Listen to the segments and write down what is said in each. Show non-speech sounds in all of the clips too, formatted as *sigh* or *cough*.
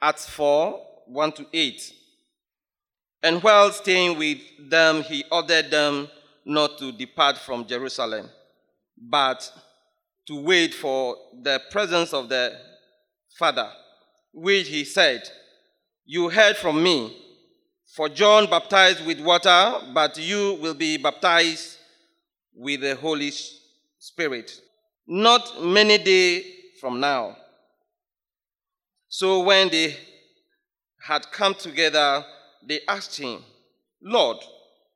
Acts 4 1 to 8. And while staying with them, he ordered them not to depart from Jerusalem, but to wait for the presence of the Father, which he said, You heard from me. For John baptized with water, but you will be baptized with the Holy Spirit. Not many days from now. So when they had come together, they asked him, Lord,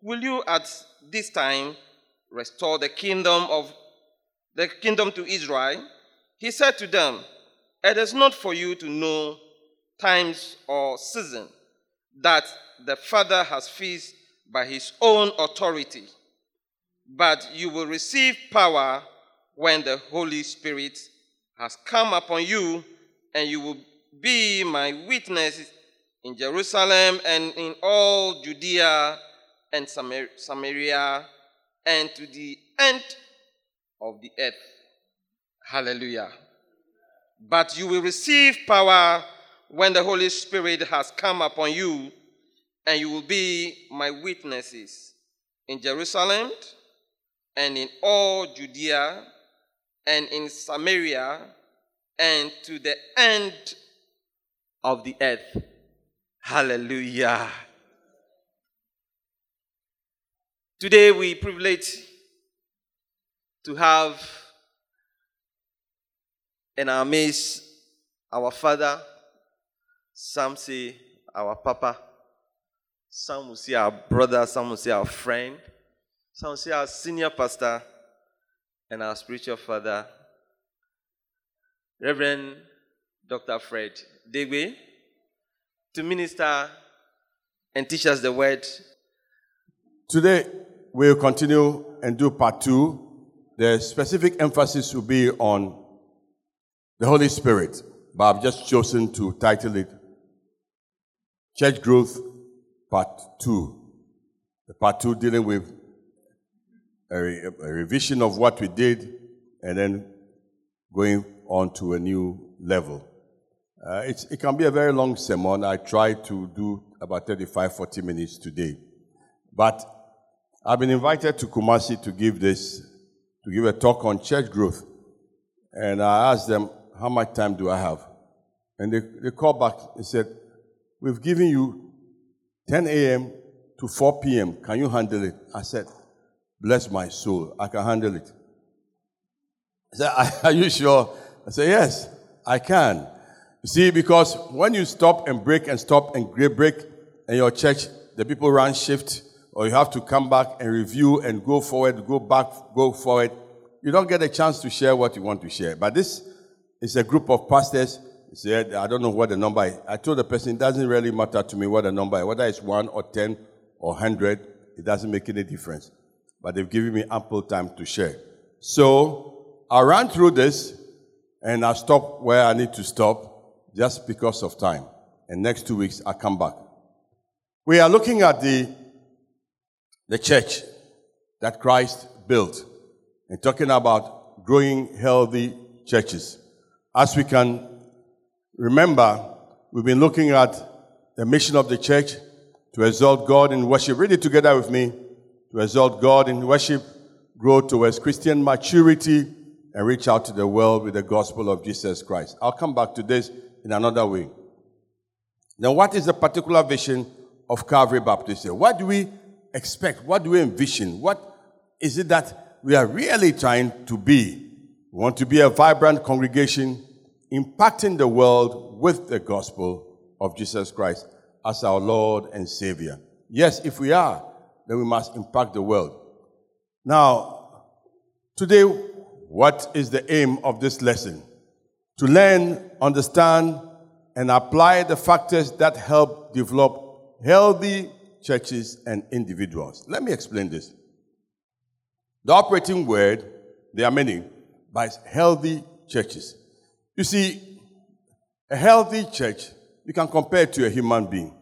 will you at this time restore the kingdom of the kingdom to Israel? He said to them, It is not for you to know times or season that the Father has fixed by his own authority, but you will receive power when the Holy Spirit has come upon you, and you will be my witnesses in Jerusalem and in all Judea and Samaria and to the end of the earth. Hallelujah. But you will receive power when the Holy Spirit has come upon you, and you will be my witnesses in Jerusalem and in all Judea and in Samaria and to the end of the earth. Hallelujah. Today we privilege to have in our midst our father, some say our papa, some will say our brother, some will say our friend, some will say our senior pastor, and our spiritual father, Reverend Dr. Fred Deegbe to minister and teach us the word. Today, we'll continue and do part two. The specific emphasis will be on the Holy Spirit, but I've just chosen to title it Church Growth Part 2. The part 2 dealing with a, re- a revision of what we did and then going on to a new level. Uh, it can be a very long sermon. I try to do about 35, 40 minutes today. But I've been invited to Kumasi to give this, to give a talk on church growth. And I asked them, how much time do I have? And they, they called back and said, we've given you 10 a.m. to 4 p.m. Can you handle it? I said, bless my soul. I can handle it. I said, are you sure? I said, yes, I can. You see, because when you stop and break and stop and break in your church, the people run shift, or you have to come back and review and go forward, go back, go forward. You don't get a chance to share what you want to share. But this is a group of pastors. Said, I don't know what the number is. I told the person, it doesn't really matter to me what the number is. Whether it's one or 10 or 100, it doesn't make any difference. But they've given me ample time to share. So I ran through this and I'll stop where I need to stop just because of time. And next two weeks, I'll come back. We are looking at the, the church that Christ built and talking about growing healthy churches. As we can remember, we've been looking at the mission of the church to exalt God in worship. Read it together with me. To exalt God in worship, grow towards Christian maturity, and reach out to the world with the gospel of Jesus Christ. I'll come back to this in another way. Now, what is the particular vision of Calvary Baptist? What do we expect? What do we envision? What is it that we are really trying to be? We want to be a vibrant congregation impacting the world with the gospel of Jesus Christ as our Lord and Savior. Yes, if we are, then we must impact the world. Now, today, what is the aim of this lesson? To learn, understand, and apply the factors that help develop healthy churches and individuals. Let me explain this. The operating word, there are many, but it's healthy churches. You see, a healthy church, you can compare to a human being.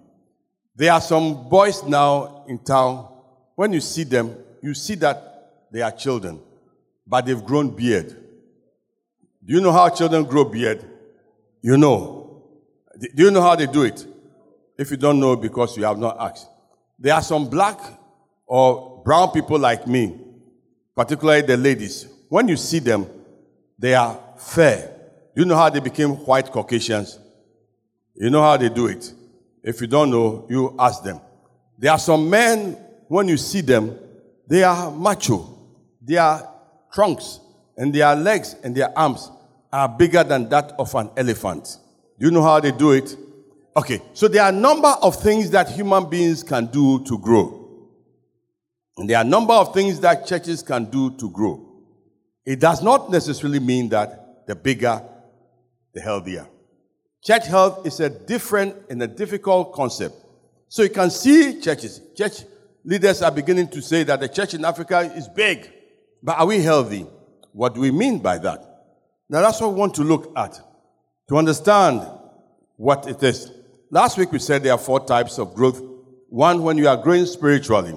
There are some boys now in town, when you see them, you see that they are children, but they've grown beard. Do you know how children grow beard? You know. Do you know how they do it? If you don't know because you have not asked. There are some black or brown people like me, particularly the ladies. When you see them, they are fair. You know how they became white Caucasians? You know how they do it. If you don't know, you ask them. There are some men, when you see them, they are macho. They are trunks and their legs and their arms are bigger than that of an elephant. Do you know how they do it? Okay, so there are a number of things that human beings can do to grow. And there are a number of things that churches can do to grow. It does not necessarily mean that the bigger, the healthier. Church health is a different and a difficult concept. So you can see churches, church leaders are beginning to say that the church in Africa is big, but are we healthy? What do we mean by that? Now that's what we want to look at to understand what it is. Last week we said there are four types of growth. One, when you are growing spiritually.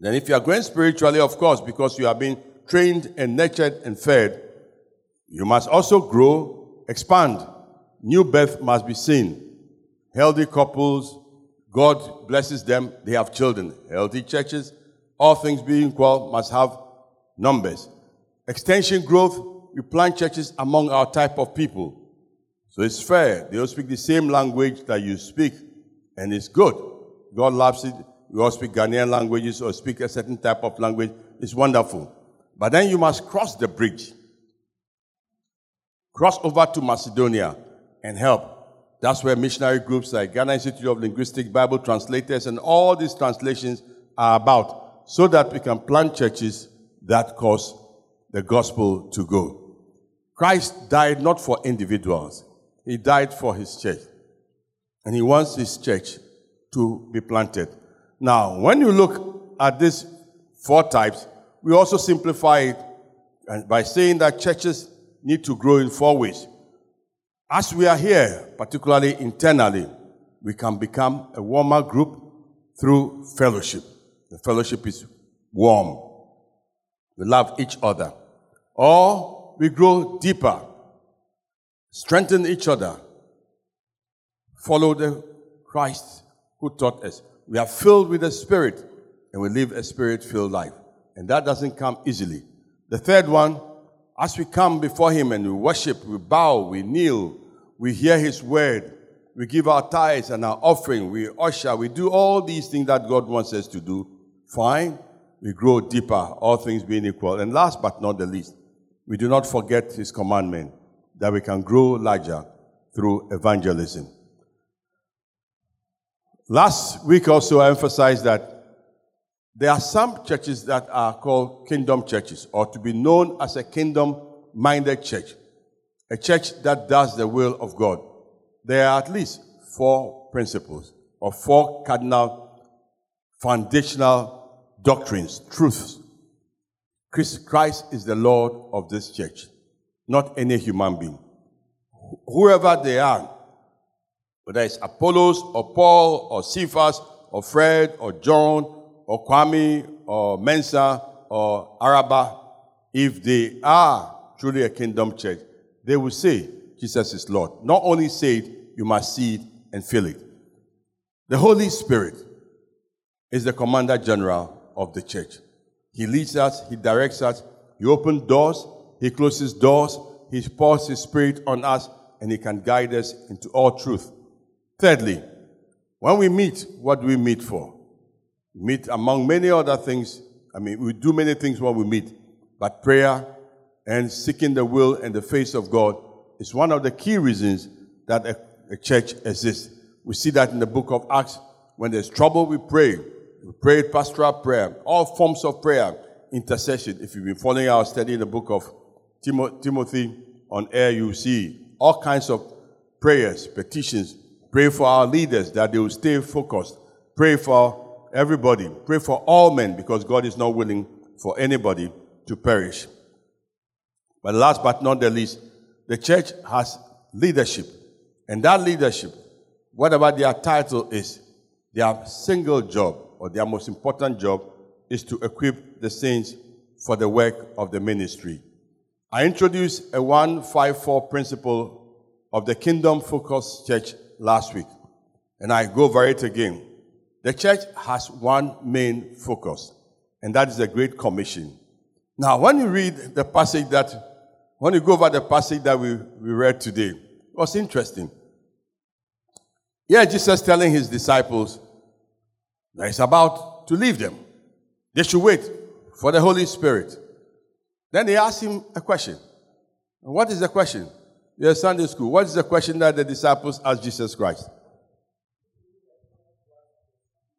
Then if you are growing spiritually, of course, because you are being trained and nurtured and fed, you must also grow, expand. New birth must be seen. Healthy couples, God blesses them, they have children. Healthy churches, all things being equal, must have numbers. Extension growth, we plant churches among our type of people. So it's fair. They all speak the same language that you speak, and it's good. God loves it. We all speak Ghanaian languages or speak a certain type of language. It's wonderful. But then you must cross the bridge. Cross over to Macedonia and help. That's where missionary groups like Ghana Institute of Linguistic Bible Translators and all these translations are about so that we can plant churches that cause the gospel to go. Christ died not for individuals, He died for His church. And He wants His church to be planted. Now, when you look at these four types, we also simplify it by saying that churches need to grow in four ways. As we are here, particularly internally, we can become a warmer group through fellowship. The fellowship is warm. We love each other. Or we grow deeper, strengthen each other, follow the Christ who taught us. We are filled with the Spirit and we live a spirit filled life. And that doesn't come easily. The third one, as we come before Him and we worship, we bow, we kneel, we hear His word, we give our tithes and our offering, we usher, we do all these things that God wants us to do. Fine. We grow deeper, all things being equal. And last but not the least, we do not forget His commandment that we can grow larger through evangelism. Last week also I emphasized that there are some churches that are called kingdom churches, or to be known as a kingdom minded church, a church that does the will of God. There are at least four principles or four cardinal foundational doctrines, truths. Christ is the Lord of this church, not any human being. Whoever they are, whether it's Apollos or Paul or Cephas or Fred or John or Kwame or Mensa or Araba, if they are truly a kingdom church, they will say Jesus is Lord. Not only say it, you must see it and feel it. The Holy Spirit is the commander general of the church. He leads us, he directs us, he opens doors, he closes doors, he pours his spirit on us, and he can guide us into all truth. Thirdly, when we meet, what do we meet for? We meet among many other things. I mean, we do many things when we meet, but prayer and seeking the will and the face of God is one of the key reasons that a, a church exists. We see that in the book of Acts. When there's trouble, we pray. We pray pastoral prayer, all forms of prayer, intercession. If you've been following our study in the book of Timothy on air, you see all kinds of prayers, petitions. Pray for our leaders that they will stay focused. Pray for everybody. Pray for all men because God is not willing for anybody to perish. But last but not the least, the church has leadership. And that leadership, whatever their title is, their single job or their most important job is to equip the saints for the work of the ministry. I introduced a 154 principle of the Kingdom Focus Church last week, and I go over it again. The church has one main focus, and that is the Great Commission. Now, when you read the passage that, when you go over the passage that we, we read today, it was interesting. Yeah, Jesus telling his disciples that he's about to leave them. They should wait for the Holy Spirit. Then they asked him a question. What is the question? Your Sunday school. What is the question that the disciples asked Jesus Christ?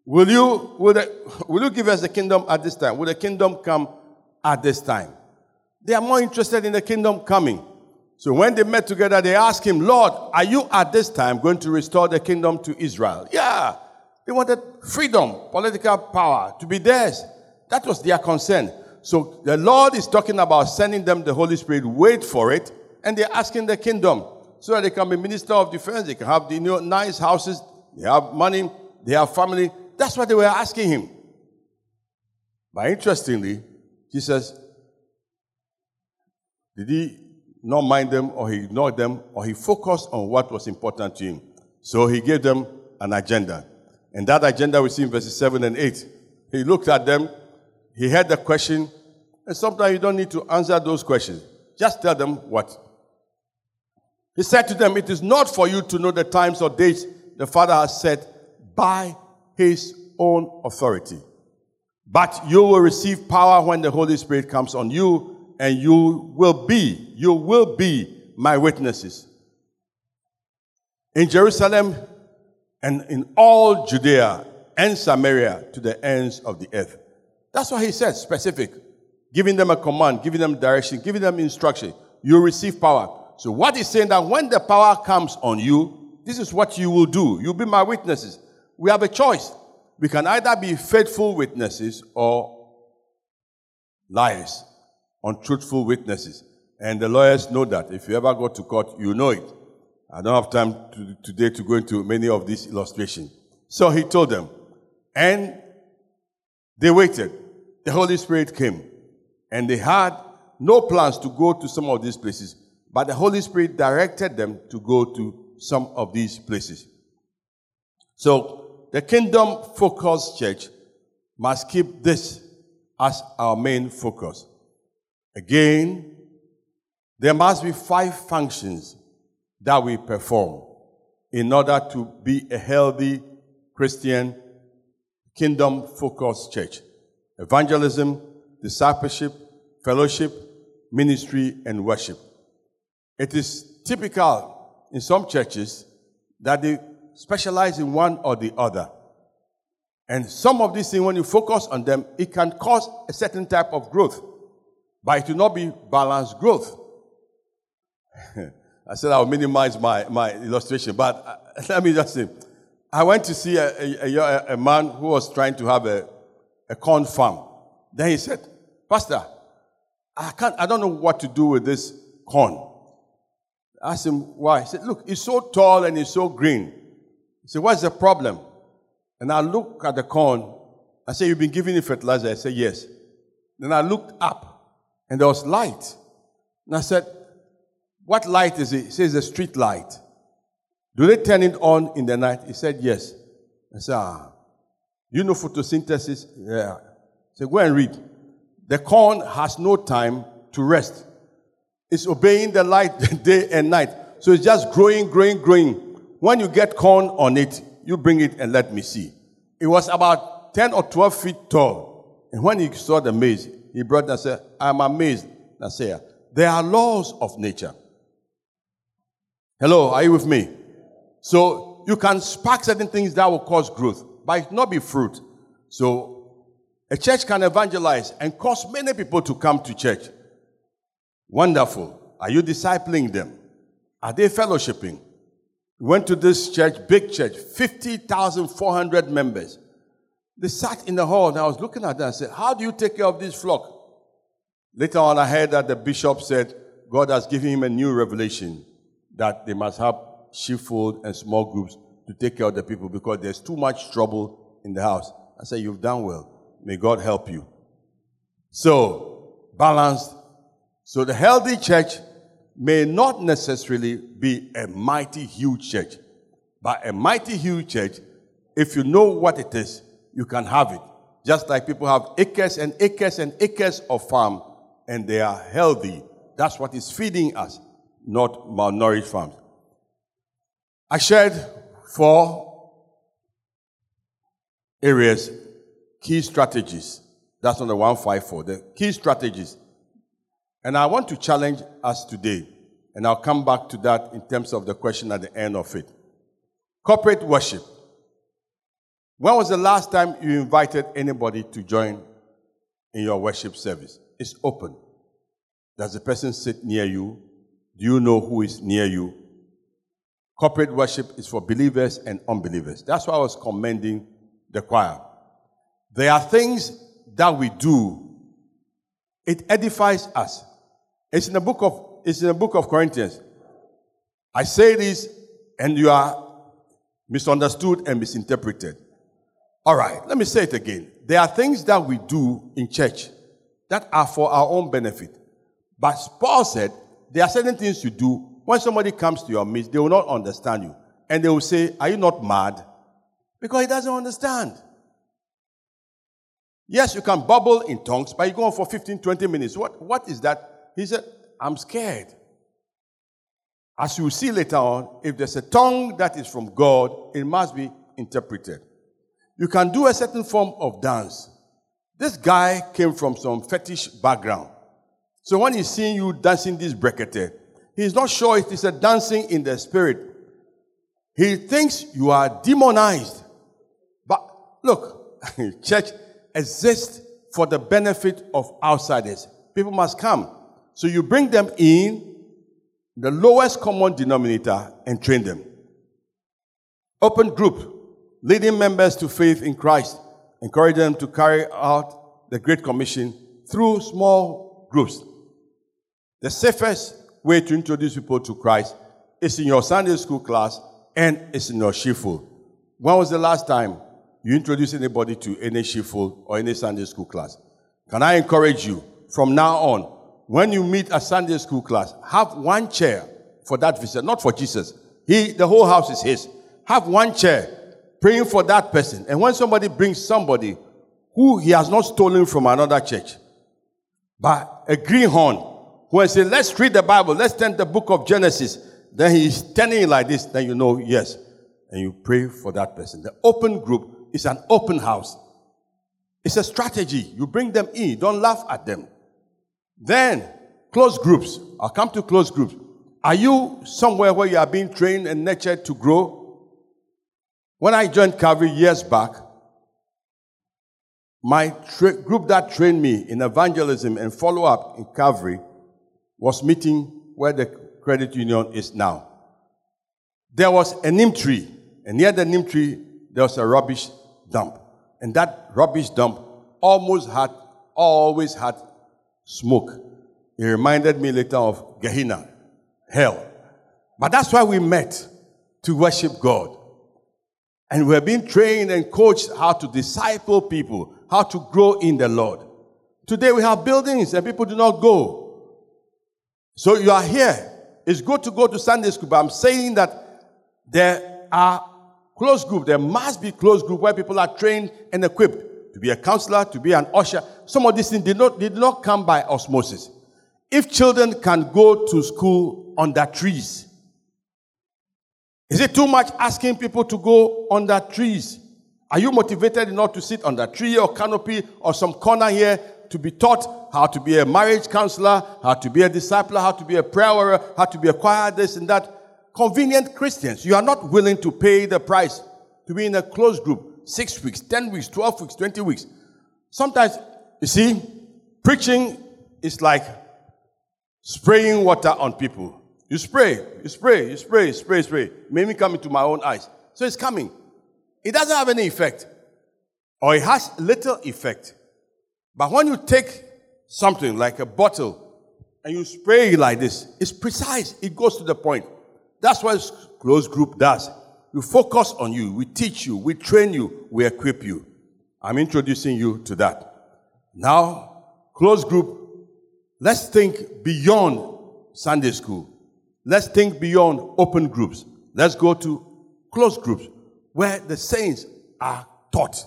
Will you, will, the, will you give us the kingdom at this time? Will the kingdom come at this time? They are more interested in the kingdom coming. So when they met together, they asked him, Lord, are you at this time going to restore the kingdom to Israel? Yeah. They wanted freedom, political power to be theirs. That was their concern. So the Lord is talking about sending them the Holy Spirit. Wait for it. And they're asking the kingdom so that they can be minister of defense. They can have the you know, nice houses. They have money. They have family. That's what they were asking him. But interestingly, Jesus, did he not mind them or he ignored them or he focused on what was important to him? So he gave them an agenda. And that agenda we see in verses 7 and 8. He looked at them, he heard the question, and sometimes you don't need to answer those questions. Just tell them what. He said to them, It is not for you to know the times or dates the Father has set by his own authority. But you will receive power when the Holy Spirit comes on you, and you will be, you will be my witnesses. In Jerusalem, and in all Judea and Samaria to the ends of the earth. That's what he said, specific. Giving them a command, giving them direction, giving them instruction. You receive power. So what he's saying that when the power comes on you, this is what you will do. You'll be my witnesses. We have a choice. We can either be faithful witnesses or liars, untruthful witnesses. And the lawyers know that. If you ever go to court, you know it. I don't have time to, today to go into many of these illustrations. So he told them, and they waited. The Holy Spirit came, and they had no plans to go to some of these places, but the Holy Spirit directed them to go to some of these places. So the kingdom focused church must keep this as our main focus. Again, there must be five functions that we perform in order to be a healthy Christian, kingdom focused church. Evangelism, discipleship, fellowship, ministry, and worship. It is typical in some churches that they specialize in one or the other. And some of these things, when you focus on them, it can cause a certain type of growth, but it will not be balanced growth. *laughs* I said I'll minimize my, my illustration, but *laughs* let me just say, I went to see a, a, a, man who was trying to have a, a corn farm. Then he said, Pastor, I can't, I don't know what to do with this corn. I asked him why. He said, Look, it's so tall and it's so green. He said, What's the problem? And I looked at the corn. I said, You've been giving it fertilizer? I said, Yes. Then I looked up and there was light. And I said, what light is it? He says a street light. Do they turn it on in the night? He said, Yes. I said, Ah. You know photosynthesis? Yeah. So go and read. The corn has no time to rest. It's obeying the light *laughs* day and night. So it's just growing, growing, growing. When you get corn on it, you bring it and let me see. It was about 10 or 12 feet tall. And when he saw the maize, he brought and said, I'm amazed. Said, there are laws of nature. Hello, are you with me? So you can spark certain things that will cause growth, but it not be fruit. So a church can evangelize and cause many people to come to church. Wonderful. Are you discipling them? Are they fellowshipping? We went to this church, big church, 50,400 members. They sat in the hall and I was looking at them and said, How do you take care of this flock? Later on, I heard that the bishop said God has given him a new revelation that they must have sheepfold and small groups to take care of the people because there's too much trouble in the house. I said, You've done well. May God help you. So, balanced. So, the healthy church may not necessarily be a mighty, huge church. But a mighty, huge church, if you know what it is, you can have it. Just like people have acres and acres and acres of farm and they are healthy. That's what is feeding us, not malnourished farms. I shared four areas, key strategies. That's on the 154. The key strategies. And I want to challenge us today. And I'll come back to that in terms of the question at the end of it. Corporate worship. When was the last time you invited anybody to join in your worship service? It's open. Does the person sit near you? Do you know who is near you? Corporate worship is for believers and unbelievers. That's why I was commending the choir. There are things that we do, it edifies us. It's in the book of it's in the book of Corinthians. I say this and you are misunderstood and misinterpreted. All right, let me say it again. There are things that we do in church that are for our own benefit. But Paul said there are certain things you do when somebody comes to your midst, they will not understand you. And they will say, Are you not mad? Because he doesn't understand. Yes, you can bubble in tongues, but you go on for 15, 20 minutes. What, what is that? He said, I'm scared. As you will see later on, if there's a tongue that is from God, it must be interpreted. You can do a certain form of dance. This guy came from some fetish background. So when he's seeing you dancing this brekete, he's not sure if it is a dancing in the spirit. He thinks you are demonized. But look, *laughs* church exists for the benefit of outsiders. People must come. So you bring them in, the lowest common denominator, and train them. Open group leading members to faith in Christ, encourage them to carry out the Great Commission through small groups. The safest way to introduce people to Christ is in your Sunday school class and it's in your sheepfold. When was the last time you introduced anybody to any sheepfold or any Sunday school class? Can I encourage you from now on, when you meet a Sunday school class, have one chair for that visitor, not for Jesus. He, the whole house is his. Have one chair praying for that person. And when somebody brings somebody who he has not stolen from another church, but a greenhorn, who I say, let's read the Bible, let's turn the book of Genesis, then he's turning like this, then you know, yes. And you pray for that person. The open group is an open house. It's a strategy. You bring them in, don't laugh at them. Then, close groups. I'll come to close groups. Are you somewhere where you are being trained and nurtured to grow? When I joined Calvary years back, my tra- group that trained me in evangelism and follow up in Calvary was meeting where the credit union is now. There was a neem tree, and near the neem tree, there was a rubbish dump. And that rubbish dump almost had, always had smoke. It reminded me later of Gehenna, hell. But that's why we met to worship God. And we're being trained and coached how to disciple people, how to grow in the Lord. Today we have buildings and people do not go. So you are here. It's good to go to Sunday school, but I'm saying that there are close group. There must be close group where people are trained and equipped to be a counselor, to be an usher. Some of these things did not, did not come by osmosis. If children can go to school under trees, is it too much asking people to go under trees? Are you motivated enough to sit under tree or canopy or some corner here to be taught how to be a marriage counselor, how to be a discipler, how to be a prayer warrior, how to be a choir, this and that? Convenient Christians. You are not willing to pay the price to be in a closed group, six weeks, 10 weeks, 12 weeks, 20 weeks. Sometimes, you see, preaching is like spraying water on people. You spray, you spray, you spray, spray, spray. Made me come into my own eyes. So it's coming. It doesn't have any effect. Or it has little effect. But when you take something like a bottle and you spray it like this, it's precise. It goes to the point. That's what close group does. We focus on you. We teach you. We train you. We equip you. I'm introducing you to that. Now, close group, let's think beyond Sunday school. Let's think beyond open groups. Let's go to close groups where the saints are taught.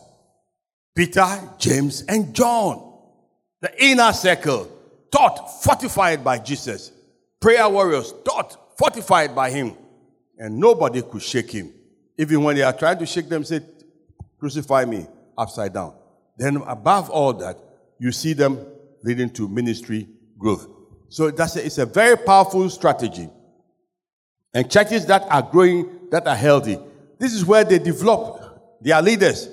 Peter, James, and John. The inner circle, taught, fortified by Jesus. Prayer warriors, taught, fortified by him. And nobody could shake him. Even when they are trying to shake them, say, Crucify me upside down. Then, above all that, you see them leading to ministry growth. So that's a, it's a very powerful strategy. And churches that are growing, that are healthy, this is where they develop their leaders.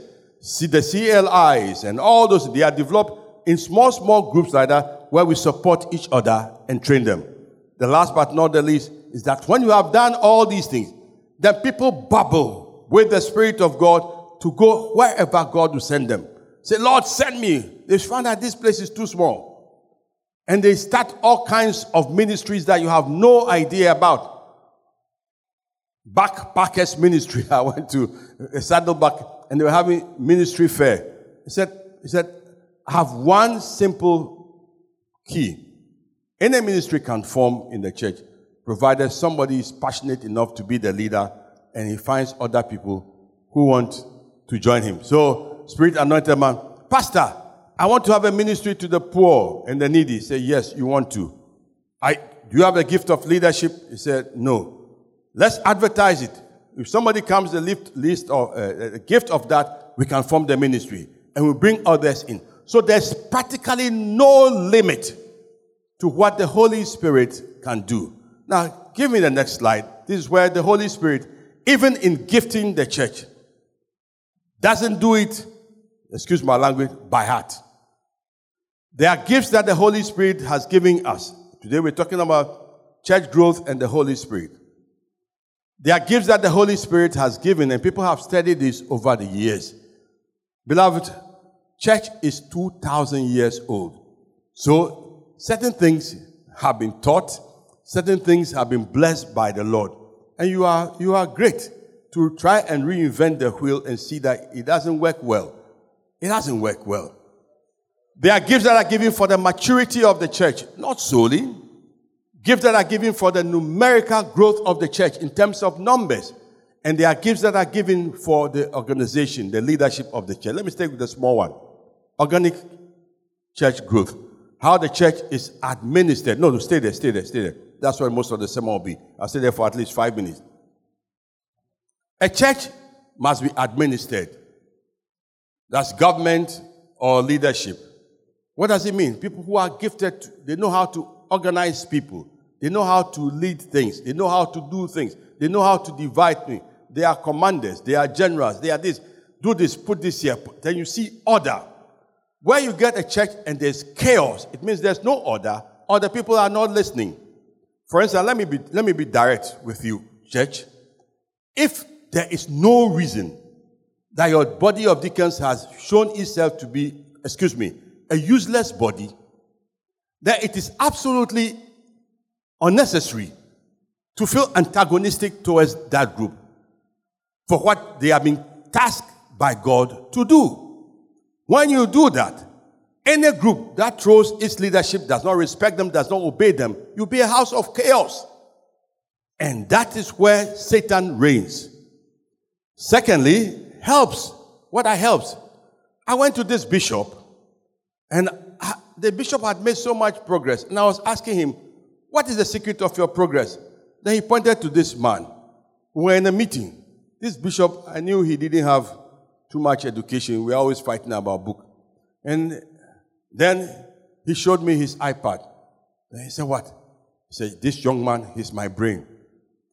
See the CLIs and all those, they are developed in small, small groups like that where we support each other and train them. The last but not the least is that when you have done all these things, then people bubble with the Spirit of God to go wherever God will send them. Say, Lord, send me. They find that this place is too small. And they start all kinds of ministries that you have no idea about. Backpackers ministry. *laughs* I went to a saddleback and they were having ministry fair. He said, he said, I have one simple key. Any ministry can form in the church, provided somebody is passionate enough to be the leader and he finds other people who want to join him. So, Spirit anointed man, Pastor, I want to have a ministry to the poor and the needy. Say, yes, you want to. I, do you have a gift of leadership? He said, no. Let's advertise it. If somebody comes the lift list or uh, a gift of that, we can form the ministry and we bring others in. So there's practically no limit to what the Holy Spirit can do. Now, give me the next slide. This is where the Holy Spirit, even in gifting the church, doesn't do it, excuse my language, by heart. There are gifts that the Holy Spirit has given us. Today we're talking about church growth and the Holy Spirit. There are gifts that the Holy Spirit has given, and people have studied this over the years. Beloved, church is 2,000 years old. So, certain things have been taught, certain things have been blessed by the Lord. And you are, you are great to try and reinvent the wheel and see that it doesn't work well. It doesn't work well. There are gifts that are given for the maturity of the church, not solely. Gifts that are given for the numerical growth of the church in terms of numbers. And there are gifts that are given for the organization, the leadership of the church. Let me start with the small one. Organic church growth. How the church is administered. No, no, stay there, stay there, stay there. That's where most of the sermon will be. I'll stay there for at least five minutes. A church must be administered. That's government or leadership. What does it mean? People who are gifted, they know how to organize people. They know how to lead things. They know how to do things. They know how to divide things. They are commanders. They are generals. They are this. Do this, put this here. Then you see order. Where you get a church and there's chaos, it means there's no order, or the people are not listening. For instance, let me be, let me be direct with you, church. If there is no reason that your body of deacons has shown itself to be, excuse me, a useless body, then it is absolutely unnecessary to feel antagonistic towards that group for what they have been tasked by God to do. When you do that, any group that throws its leadership, does not respect them, does not obey them, you'll be a house of chaos. And that is where Satan reigns. Secondly, helps. What are helps? I went to this bishop and uh, the bishop had made so much progress. And I was asking him, What is the secret of your progress? Then he pointed to this man. We were in a meeting. This bishop, I knew he didn't have too much education. We are always fighting about book. And then he showed me his iPad. And he said, What? He said, This young man, he's my brain.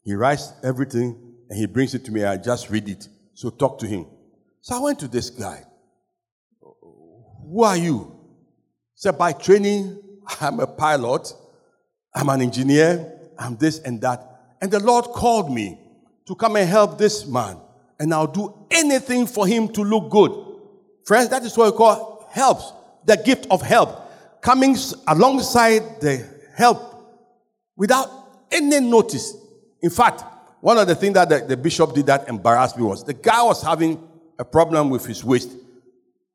He writes everything and he brings it to me. I just read it. So talk to him. So I went to this guy. Who are you? He Said, by training, I'm a pilot, I'm an engineer, I'm this and that. And the Lord called me to come and help this man. And I'll do anything for him to look good. Friends, that is what we call helps, the gift of help. Coming alongside the help without any notice. In fact, one of the things that the, the, bishop did that embarrassed me was the guy was having a problem with his waist.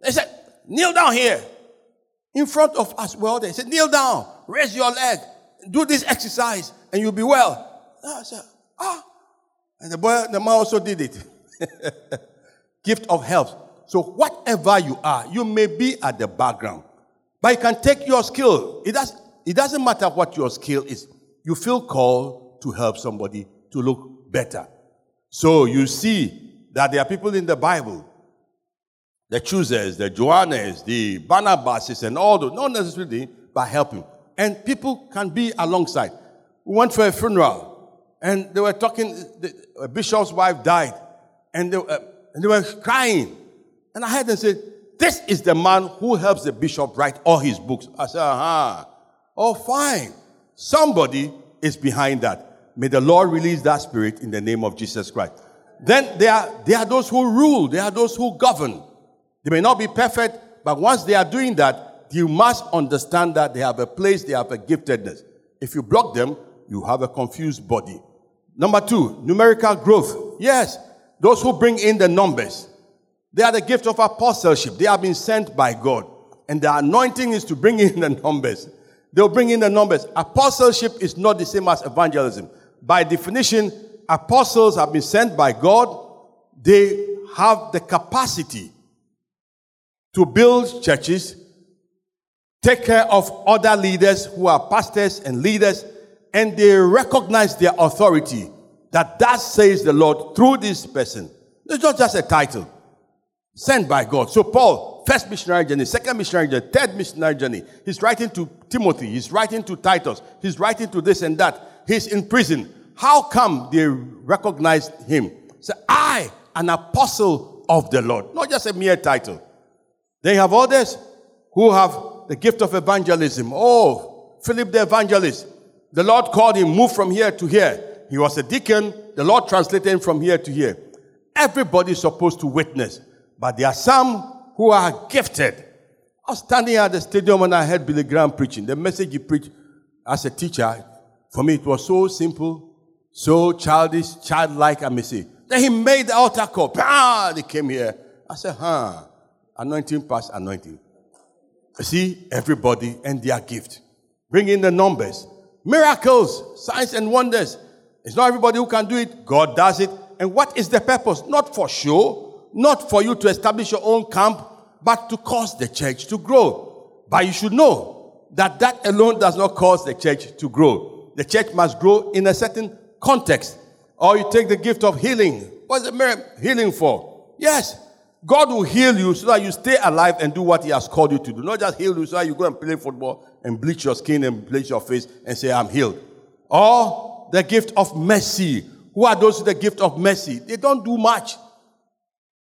They said, kneel down here in front of us. Well, they said, kneel down, raise your leg, do this exercise and you'll be well. I said, ah. And the boy, the man also did it. *laughs* Gift of health. So whatever you are, you may be at the background, but you can take your skill. It, does, it doesn't matter what your skill is. You feel called to help somebody to look better. So you see that there are people in the Bible, the choosers, the Joannes, the Barnabases, and all those, not necessarily by helping. And people can be alongside. We went for a funeral, and they were talking, the bishop's wife died, and they, uh, and they were crying. And I heard them say, This is the man who helps the bishop write all his books. I said, Aha. Oh, fine. Somebody is behind that. May the Lord release that spirit in the name of Jesus Christ. Then are, there are those who rule, there are those who govern. They may not be perfect, but once they are doing that, you must understand that they have a place, they have a giftedness. If you block them, you have a confused body. Number two, numerical growth. Yes, those who bring in the numbers. They are the gift of apostleship. They have been sent by God. And the anointing is to bring in the numbers. They'll bring in the numbers. Apostleship is not the same as evangelism. By definition, apostles have been sent by God. They have the capacity to build churches, take care of other leaders who are pastors and leaders, and they recognize their authority that that says the Lord through this person. It's not just a title sent by God. So Paul, first missionary journey, second missionary journey, third missionary journey. He's writing to Timothy, he's writing to Titus, he's writing to this and that. He's in prison. How come they recognized him? Say, I, an apostle of the Lord, not just a mere title. They have others who have the gift of evangelism. Oh, Philip the evangelist. The Lord called him, move from here to here. He was a deacon. The Lord translated him from here to here. Everybody is supposed to witness. But there are some who are gifted. I was standing at the stadium when I heard Billy Graham preaching. The message he preached as a teacher, for me, it was so simple, so childish, childlike, I may say. Then he made the altar call. Ah, they came here. I said, huh, anointing past anointing. See, everybody and their gift. Bring in the numbers. Miracles, signs and wonders. It's not everybody who can do it. God does it. And what is the purpose? Not for show, not for you to establish your own camp, but to cause the church to grow. But you should know that that alone does not cause the church to grow. The church must grow in a certain context. Or you take the gift of healing. What's the healing for? Yes, God will heal you so that you stay alive and do what He has called you to do. Not just heal you so that you go and play football and bleach your skin and bleach your face and say, I'm healed. Or the gift of mercy. Who are those with the gift of mercy? They don't do much.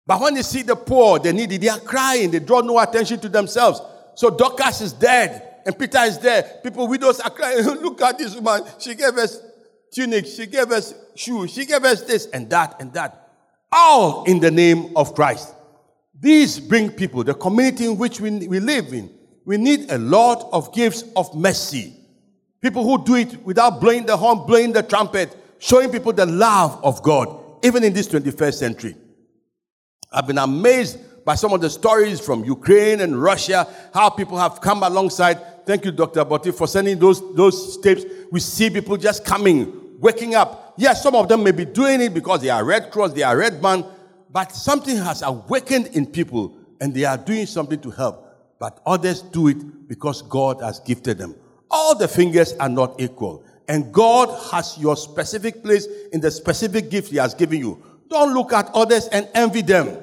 But when they see the poor, the needy, they are crying. They draw no attention to themselves. So Dorcas is dead, and Peter is there. People, widows are crying. *laughs* Look at this woman. She gave us tunic. She gave us shoes. She gave us this and that and that. All in the name of Christ. These bring people, the community in which we, we live in. We need a lot of gifts of mercy. People who do it without blowing the horn, blowing the trumpet, showing people the love of God, even in this 21st century. I've been amazed by some of the stories from Ukraine and Russia, how people have come alongside. Thank you, Dr. Botti, for sending those, those tapes. We see people just coming, waking up. Yes, some of them may be doing it because they are Red Cross, they are Red Band, but something has awakened in people and they are doing something to help. But others do it because God has gifted them. All the fingers are not equal. And God has your specific place in the specific gift He has given you. Don't look at others and envy them.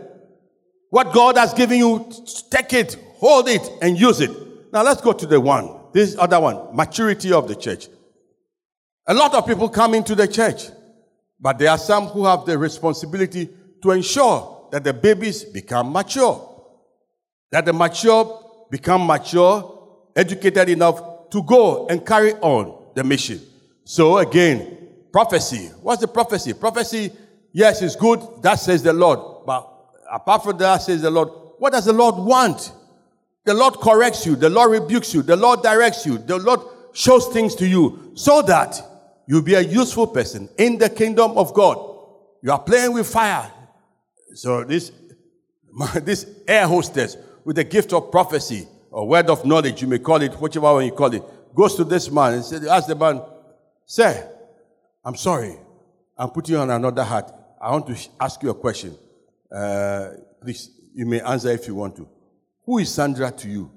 What God has given you, take it, hold it, and use it. Now let's go to the one. This other one, maturity of the church. A lot of people come into the church, but there are some who have the responsibility to ensure that the babies become mature. That the mature become mature, educated enough to go and carry on the mission. So again, prophecy. What's the prophecy? Prophecy Yes, it's good. That says the Lord. But apart from that, says the Lord. What does the Lord want? The Lord corrects you. The Lord rebukes you. The Lord directs you. The Lord shows things to you so that you'll be a useful person in the kingdom of God. You are playing with fire. So this, *laughs* this air hostess with the gift of prophecy or word of knowledge, you may call it, whichever you call it, goes to this man and said, ask the man, Sir, I'm sorry. I'm putting on another hat. I want to ask you a question. Uh, please, you may answer if you want to. Who is Sandra to you?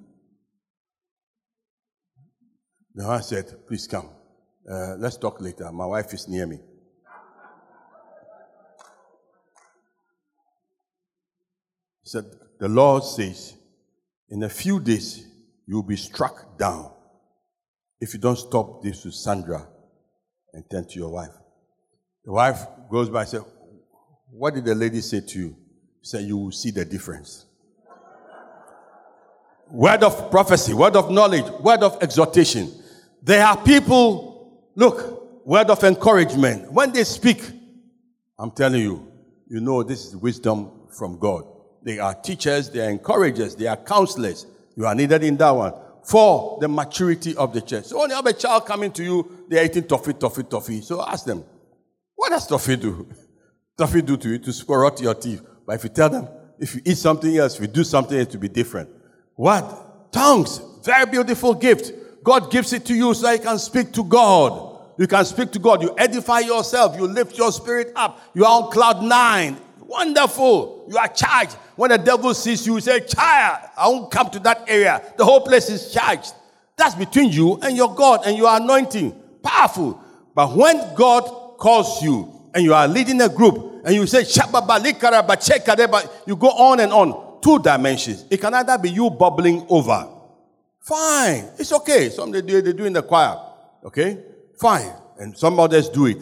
The man said, Please come. Uh, let's talk later. My wife is near me. Said, The Lord says, in a few days, you'll be struck down if you don't stop this to Sandra and turn to your wife. The wife goes by and says, What did the lady say to you? He said, You will see the difference. Word of prophecy, word of knowledge, word of exhortation. There are people, look, word of encouragement. When they speak, I'm telling you, you know this is wisdom from God. They are teachers, they are encouragers, they are counselors. You are needed in that one for the maturity of the church. So when you have a child coming to you, they're eating toffee, toffee, toffee. So ask them, what does toffee do? *laughs* toffee do to you to out your teeth. But if you tell them, if you eat something else, if you do something else, to be different. What? Tongues. Very beautiful gift. God gives it to you so you can speak to God. You can speak to God. You edify yourself. You lift your spirit up. You are on cloud nine. Wonderful. You are charged. When the devil sees you, you say, Child, I won't come to that area. The whole place is charged. That's between you and your God and your anointing. Powerful. But when God calls you and you are leading a group and you say, you go on and on. Two dimensions. It can either be you bubbling over. Fine. It's okay. Some they do, they do in the choir. Okay? Fine. And some others do it.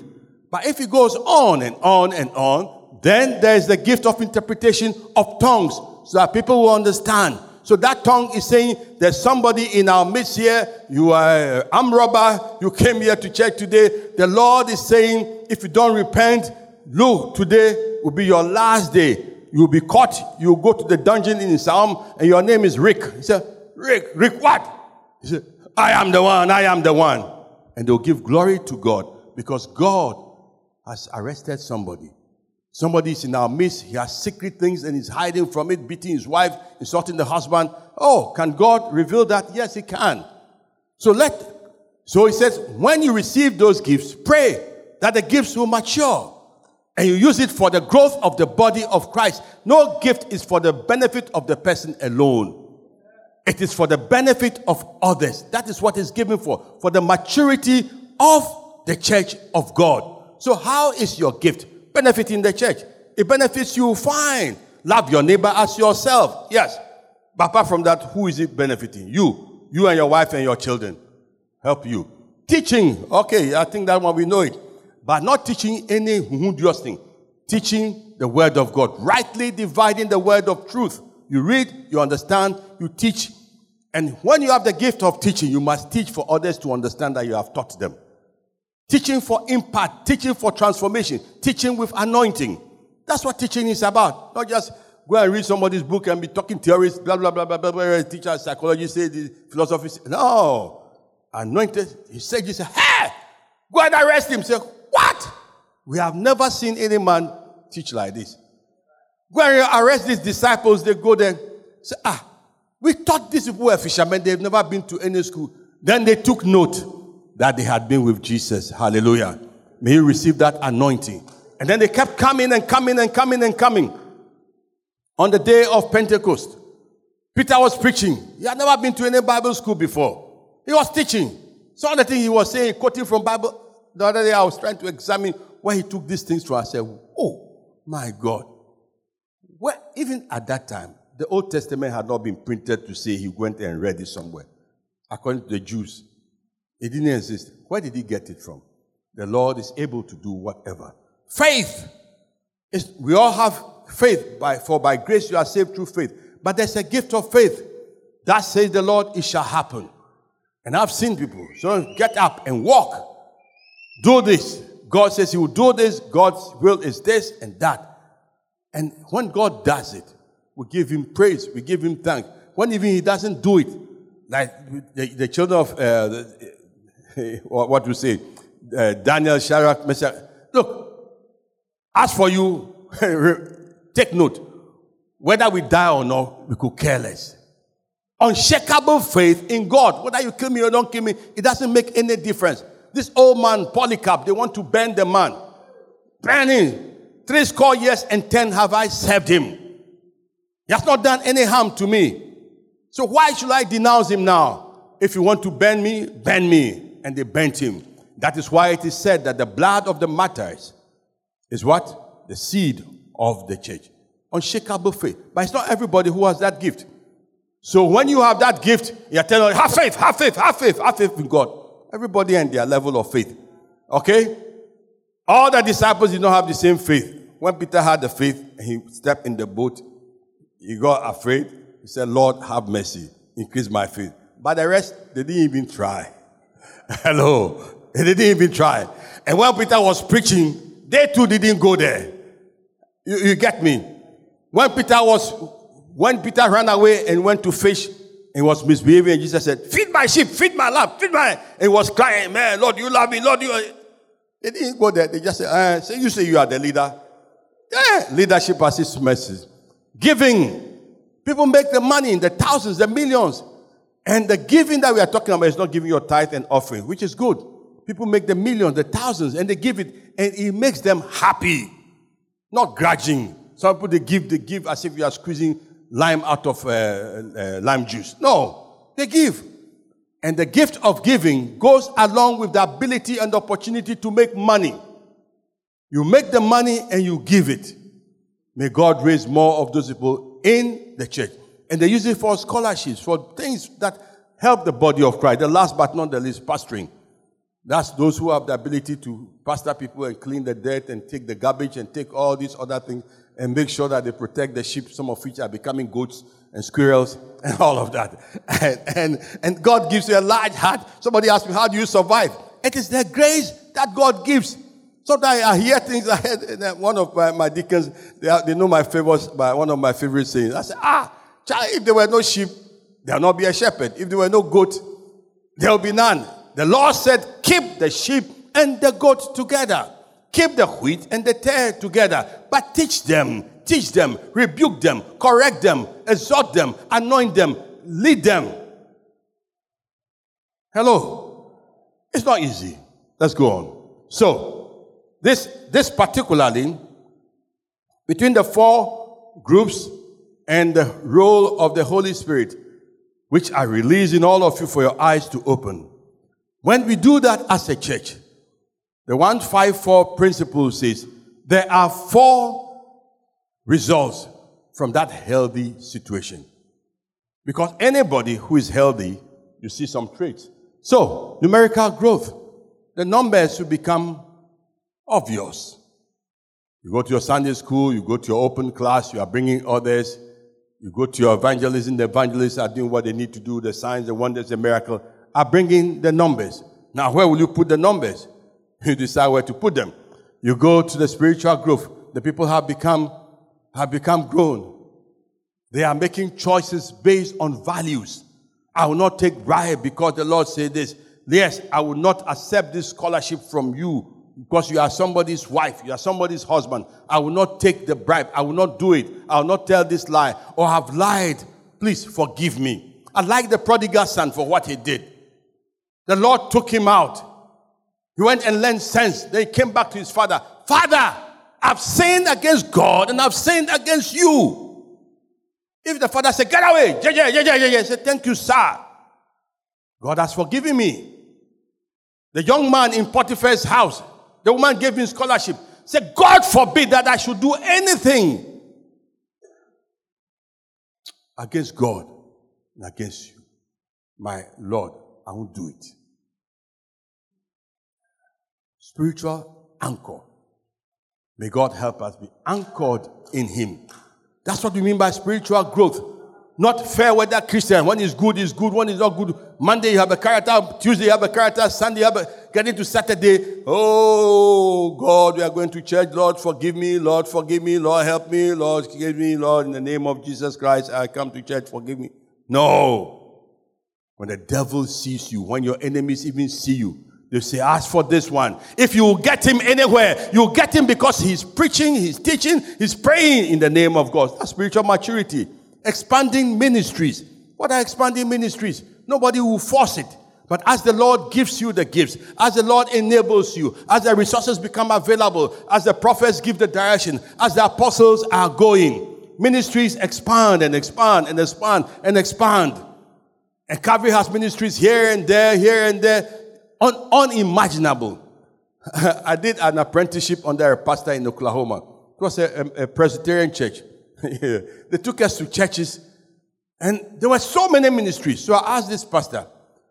But if it goes on and on and on, then there is the gift of interpretation of tongues so that people will understand. So that tongue is saying there's somebody in our midst here. You are uh, arm robber. You came here to church today. The Lord is saying, if you don't repent, look, today will be your last day. You'll be caught. You'll go to the dungeon in his arm and your name is Rick. He said, Rick, Rick what? He said, I am the one. I am the one. And they'll give glory to God because God has arrested somebody Somebody is in our midst. He has secret things and he's hiding from it, beating his wife, insulting the husband. Oh, can God reveal that? Yes, he can. So let, so he says, when you receive those gifts, pray that the gifts will mature and you use it for the growth of the body of Christ. No gift is for the benefit of the person alone. It is for the benefit of others. That is what is given for, for the maturity of the church of God. So how is your gift? Benefiting the church. It benefits you, fine. Love your neighbor as yourself. Yes. But apart from that, who is it benefiting? You. You and your wife and your children. Help you. Teaching. Okay, I think that one we know it. But not teaching any hundious thing. Teaching the word of God. Rightly dividing the word of truth. You read, you understand, you teach. And when you have the gift of teaching, you must teach for others to understand that you have taught them. Teaching for impact, teaching for transformation, teaching with anointing. That's what teaching is about. Not just go and read somebody's book and be talking theories, blah, blah, blah, blah, blah, blah. Teacher, psychology say, the philosophy say. No. Anointed. He said, he said, hey, go and arrest him. Say, what? We have never seen any man teach like this. Go and arrest these disciples. They go there. Say, ah, we thought these people were fishermen. They've never been to any school. Then they took note that they had been with Jesus. Hallelujah. May you receive that anointing. And then they kept coming and coming and coming and coming. On the day of Pentecost, Peter was preaching. He had never been to any Bible school before. He was teaching. Of the things he was saying, quoting from Bible. The other day I was trying to examine where he took these things from. I said, Oh my God. Well, even at that time, the Old Testament had not been printed to say he went and read it somewhere. According to the Jews, it didn't exist. Where did he get it from? The Lord is able to do whatever. Faith is, we all have faith by, for by grace you are saved through faith. But there's a gift of faith. That says the Lord, it shall happen. And I've seen people. So get up and walk. Do this. God says he will do this. God's will is this and that. And when God does it, we give him praise. We give him thanks. When even he doesn't do it, like the, the children of uh, the, *laughs* what to say, uh, Daniel, Shadrach, Meshach. Look, as for you, *laughs* take note. Whether we die or not, we could care less. Unshakable faith in God. Whether you kill me or don't kill me, it doesn't make any difference. This old man, Polycarp, they want to burn the man. Burning. Three score years and ten have I served him. He has not done any harm to me. So why should I denounce him now? If you want to burn me, burn me. And they burnt him. That is why it is said that the blood of the martyrs is what? The seed of the church. Unshakable faith. But it's not everybody who has that gift. So when you have that gift, you're telling have faith, have faith, have faith, have faith in God. Everybody and their level of faith. Okay? All the disciples did not have the same faith. When Peter had the faith, he stepped in the boat, he got afraid, he said, Lord, have mercy. Increase my faith. But the rest, they didn't even try. *laughs* Hello. They didn't even try. And when Peter was preaching, they too didn't go there. You, you get me? When Peter was, when Peter ran away and went to fish, he was misbehaving, and Jesus said, Feed my sheep, feed my lamb, feed my. And was crying, Man, Lord, you love me, Lord, you. They didn't go there. They just said, uh, so You say you are the leader. Yeah, leadership assists message. Giving. People make the money in the thousands, the millions. And the giving that we are talking about is not giving your tithe and offering, which is good. People make the millions, the thousands, and they give it, and it makes them happy, not grudging. Some people they give, they give as if you are squeezing lime out of uh, uh, lime juice. No, they give. And the gift of giving goes along with the ability and opportunity to make money. You make the money and you give it. May God raise more of those people in the church. And they use it for scholarships, for things that help the body of Christ. The last but not the least, pastoring. That's those who have the ability to pastor people and clean the dirt and take the garbage and take all these other things and make sure that they protect the sheep, some of which are becoming goats and squirrels *laughs* and all of that. And, and, and God gives you a large heart. Somebody asked me, How do you survive? It is the grace that God gives. Sometimes I hear things. I one of my, my deacons, they, are, they know my favorites by one of my favorite sayings. I said, Ah, if there were no sheep, there'll not be a shepherd. If there were no goat, there'll be none. The Lord said, Keep the sheep and the goat together. Keep the wheat and the tare together. But teach them, teach them, rebuke them, correct them, exhort them, anoint them, lead them. Hello. It's not easy. Let's go on. So, this, this particularly, between the four groups and the role of the Holy Spirit, which I release in all of you for your eyes to open. When we do that as a church, the 154 principle says there are four results from that healthy situation. Because anybody who is healthy, you see some traits. So, numerical growth. The numbers will become Obvious. You go to your Sunday school, you go to your open class, you are bringing others. You go to your evangelism, the evangelists are doing what they need to do, the signs, the wonders, the miracle, are bringing the numbers. Now, where will you put the numbers? *laughs* You decide where to put them. You go to the spiritual growth. The people have become, have become grown. They are making choices based on values. I will not take bribe because the Lord said this. Yes, I will not accept this scholarship from you because you are somebody's wife, you are somebody's husband. I will not take the bribe. I will not do it. I will not tell this lie or have lied. Please forgive me. I like the prodigal son for what he did. The Lord took him out. He went and learned sense. Then he came back to his father. Father, I've sinned against God and I've sinned against you. If the father said, Get away, yeah, yeah, yeah, yeah, yeah, yeah, say, Thank you, sir. God has forgiven me. The young man in Potiphar's house, the woman gave him scholarship. Said, God forbid that I should do anything against God and against you. My Lord, I won't do it. Spiritual anchor. May God help us be anchored in Him. That's what we mean by spiritual growth. Not fair weather Christian. One is good is good, one is not good. Monday you have a character, Tuesday you have a character, Sunday you have a getting to Saturday. Oh God, we are going to church. Lord, forgive me. Lord, forgive me. Lord, help me. Lord, forgive me. Lord, in the name of Jesus Christ, I come to church. Forgive me. No. When the devil sees you, when your enemies even see you, they say, ask for this one. If you get him anywhere, you get him because he's preaching, he's teaching, he's praying in the name of God. That's spiritual maturity expanding ministries, What are expanding ministries? Nobody will force it. But as the Lord gives you the gifts, as the Lord enables you, as the resources become available, as the prophets give the direction, as the apostles are going, ministries expand and expand and expand and expand. And Calvary has ministries here and there, here and there, un- unimaginable. *laughs* I did an apprenticeship under a pastor in Oklahoma. It was a, a, a Presbyterian church. *laughs* they took us to churches, and there were so many ministries. So I asked this pastor,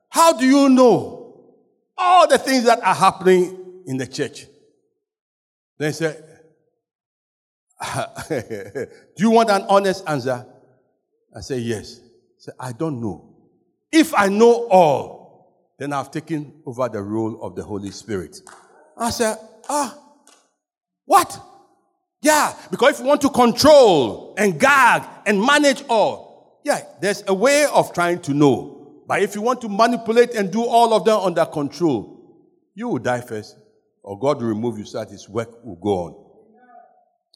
How do you know all the things that are happening in the church? They said, *laughs* Do you want an honest answer? I said, Yes. I said, I don't know. If I know all, then I've taken over the role of the Holy Spirit. I said, Ah, what? Yeah, because if you want to control and gag and manage all, yeah, there's a way of trying to know. But if you want to manipulate and do all of them under control, you will die first, or God will remove you so that his work will go on.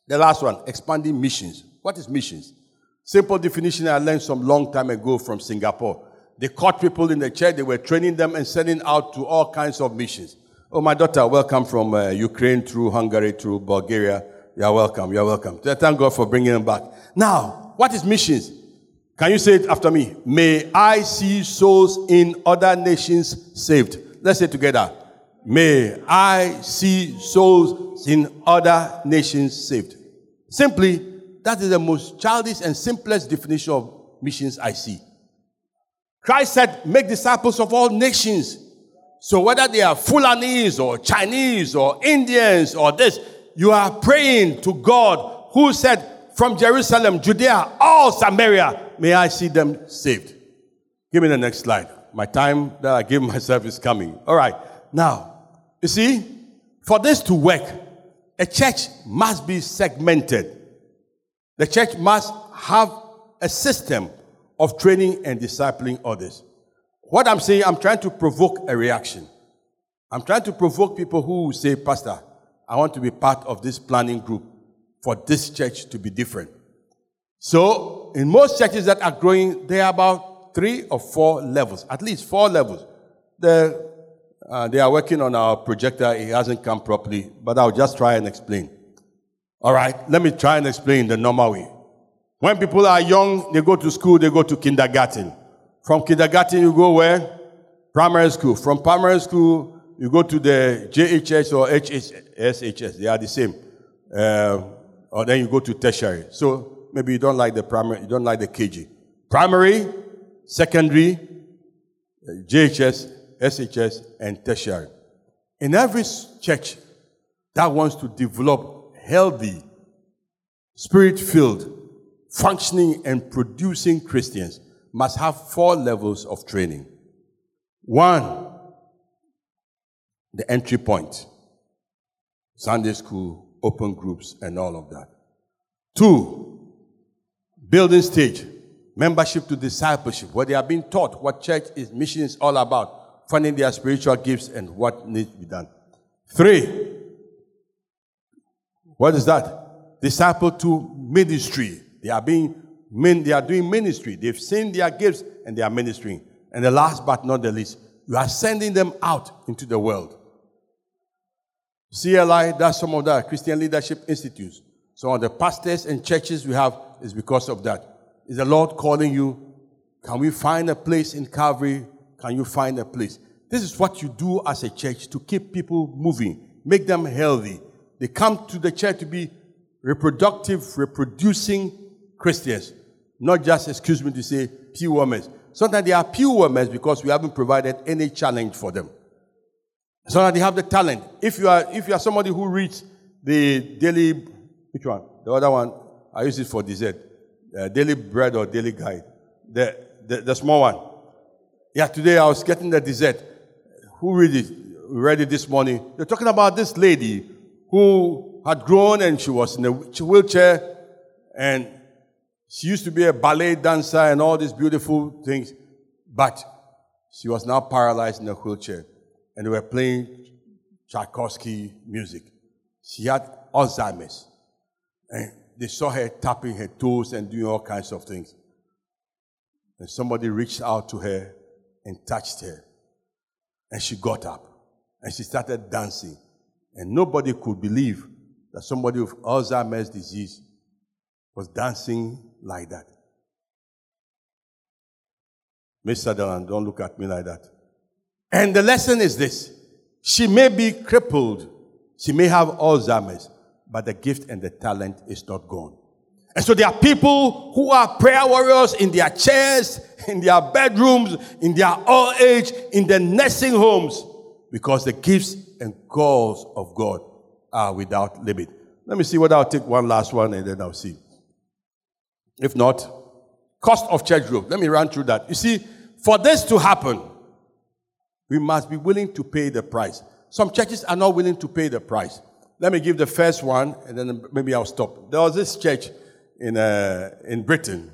The last one, expanding missions. What is missions? Simple definition I learned some long time ago from Singapore. They caught people in the church, they were training them and sending out to all kinds of missions. Oh, my daughter, welcome from uh, Ukraine through Hungary through Bulgaria. You're welcome. You're welcome. Thank God for bringing them back. Now, what is missions? Can you say it after me? May I see souls in other nations saved. Let's say together. May I see souls in other nations saved. Simply, that is the most childish and simplest definition of missions I see. Christ said, make disciples of all nations. So whether they are Fulanese or Chinese or Indians or this, you are praying to God who said, from Jerusalem, Judea, all Samaria, may I see them saved. Give me the next slide. My time that I give *laughs* myself is coming. All right. Now, you see, for this to work, a church must be segmented. The church must have a system of training and discipling others. What I'm saying, I'm trying to provoke a reaction. I'm trying to provoke people who say, Pastor, I want to be part of this planning group for this church to be different. So, in most churches that are growing, there are about three or four levels, at least four levels. Uh, they are working on our projector. It hasn't come properly, but I'll just try and explain. All right, let me try and explain the normal way. When people are young, they go to school, they go to kindergarten. From kindergarten, you go where? Primary school. From primary school, you go to the JHS or HSHS. They are the same. Uh, or then you go to tertiary. So maybe you don't like the primary, you don't like the KG. Primary, secondary, JHS, SHS, and tertiary. In every church that wants to develop healthy, spirit filled, functioning, and producing Christians must have four levels of training. One, the entry point Sunday school, open groups, and all of that. Two, building stage, membership to discipleship, where they are being taught what church is, mission is all about finding their spiritual gifts and what needs to be done. Three, what is that? Disciple to ministry. They are being men, they are doing ministry. They've seen their gifts and they are ministering. And the last but not the least, you are sending them out into the world. CLI, that's some of the Christian Leadership Institutes. Some of the pastors and churches we have is because of that. Is the Lord calling you? Can we find a place in Calvary can you find a place? This is what you do as a church to keep people moving, make them healthy. They come to the church to be reproductive, reproducing Christians, not just, excuse me to say, pew warmers. Sometimes they are pew warmers because we haven't provided any challenge for them. Sometimes they have the talent. If you are, if you are somebody who reads the daily, which one? The other one, I use it for dessert. Uh, daily bread or daily guide. The, the, the small one. Yeah, today I was getting the dessert. Who read it? Read it this morning. They're talking about this lady who had grown and she was in a wheelchair and she used to be a ballet dancer and all these beautiful things, but she was now paralyzed in a wheelchair and they were playing Tchaikovsky music. She had Alzheimer's and they saw her tapping her toes and doing all kinds of things. And somebody reached out to her and touched her. And she got up and she started dancing. And nobody could believe that somebody with Alzheimer's disease was dancing like that. Miss Sutherland, don't look at me like that. And the lesson is this she may be crippled, she may have Alzheimer's, but the gift and the talent is not gone. And so there are people who are prayer warriors in their chairs, *laughs* in their bedrooms, in their old age, in their nursing homes, because the gifts and calls of God are without limit. Let me see whether I'll take one last one and then I'll see. If not, cost of church growth. Let me run through that. You see, for this to happen, we must be willing to pay the price. Some churches are not willing to pay the price. Let me give the first one and then maybe I'll stop. There was this church in, uh, in Britain,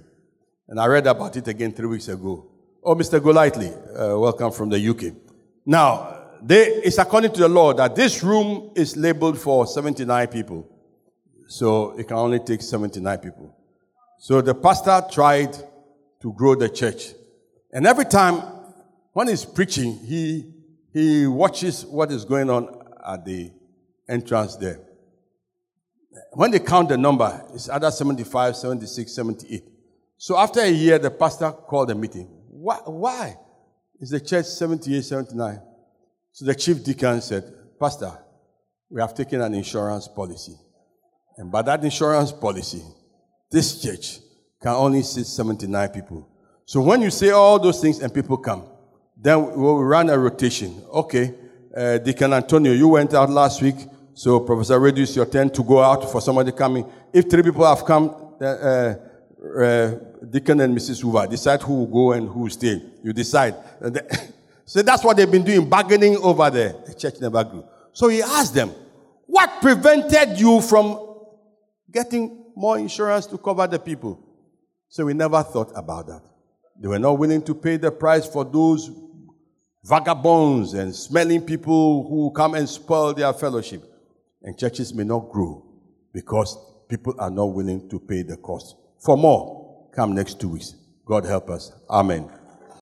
and I read about it again three weeks ago. Oh, Mr. Golightly, uh, welcome from the UK. Now, they, it's according to the law that this room is labeled for 79 people. So it can only take 79 people. So the pastor tried to grow the church. And every time when he's preaching, he, he watches what is going on at the entrance there. When they count the number, it's either 75, 76, 78. So after a year, the pastor called a meeting. Why? Why? Is the church 78, 79? So the chief deacon said, Pastor, we have taken an insurance policy. And by that insurance policy, this church can only seat 79 people. So when you say all those things and people come, then we'll run a rotation. Okay, uh, Deacon Antonio, you went out last week. So, Professor Reduce, your turn to go out for somebody coming. If three people have come, uh, uh, Deacon and Mrs. Hoover, decide who will go and who will stay. You decide. *laughs* so that's what they've been doing, bargaining over there. The church never grew. So he asked them, What prevented you from getting more insurance to cover the people? So we never thought about that. They were not willing to pay the price for those vagabonds and smelling people who come and spoil their fellowship and churches may not grow because people are not willing to pay the cost. For more, come next two weeks. God help us. Amen.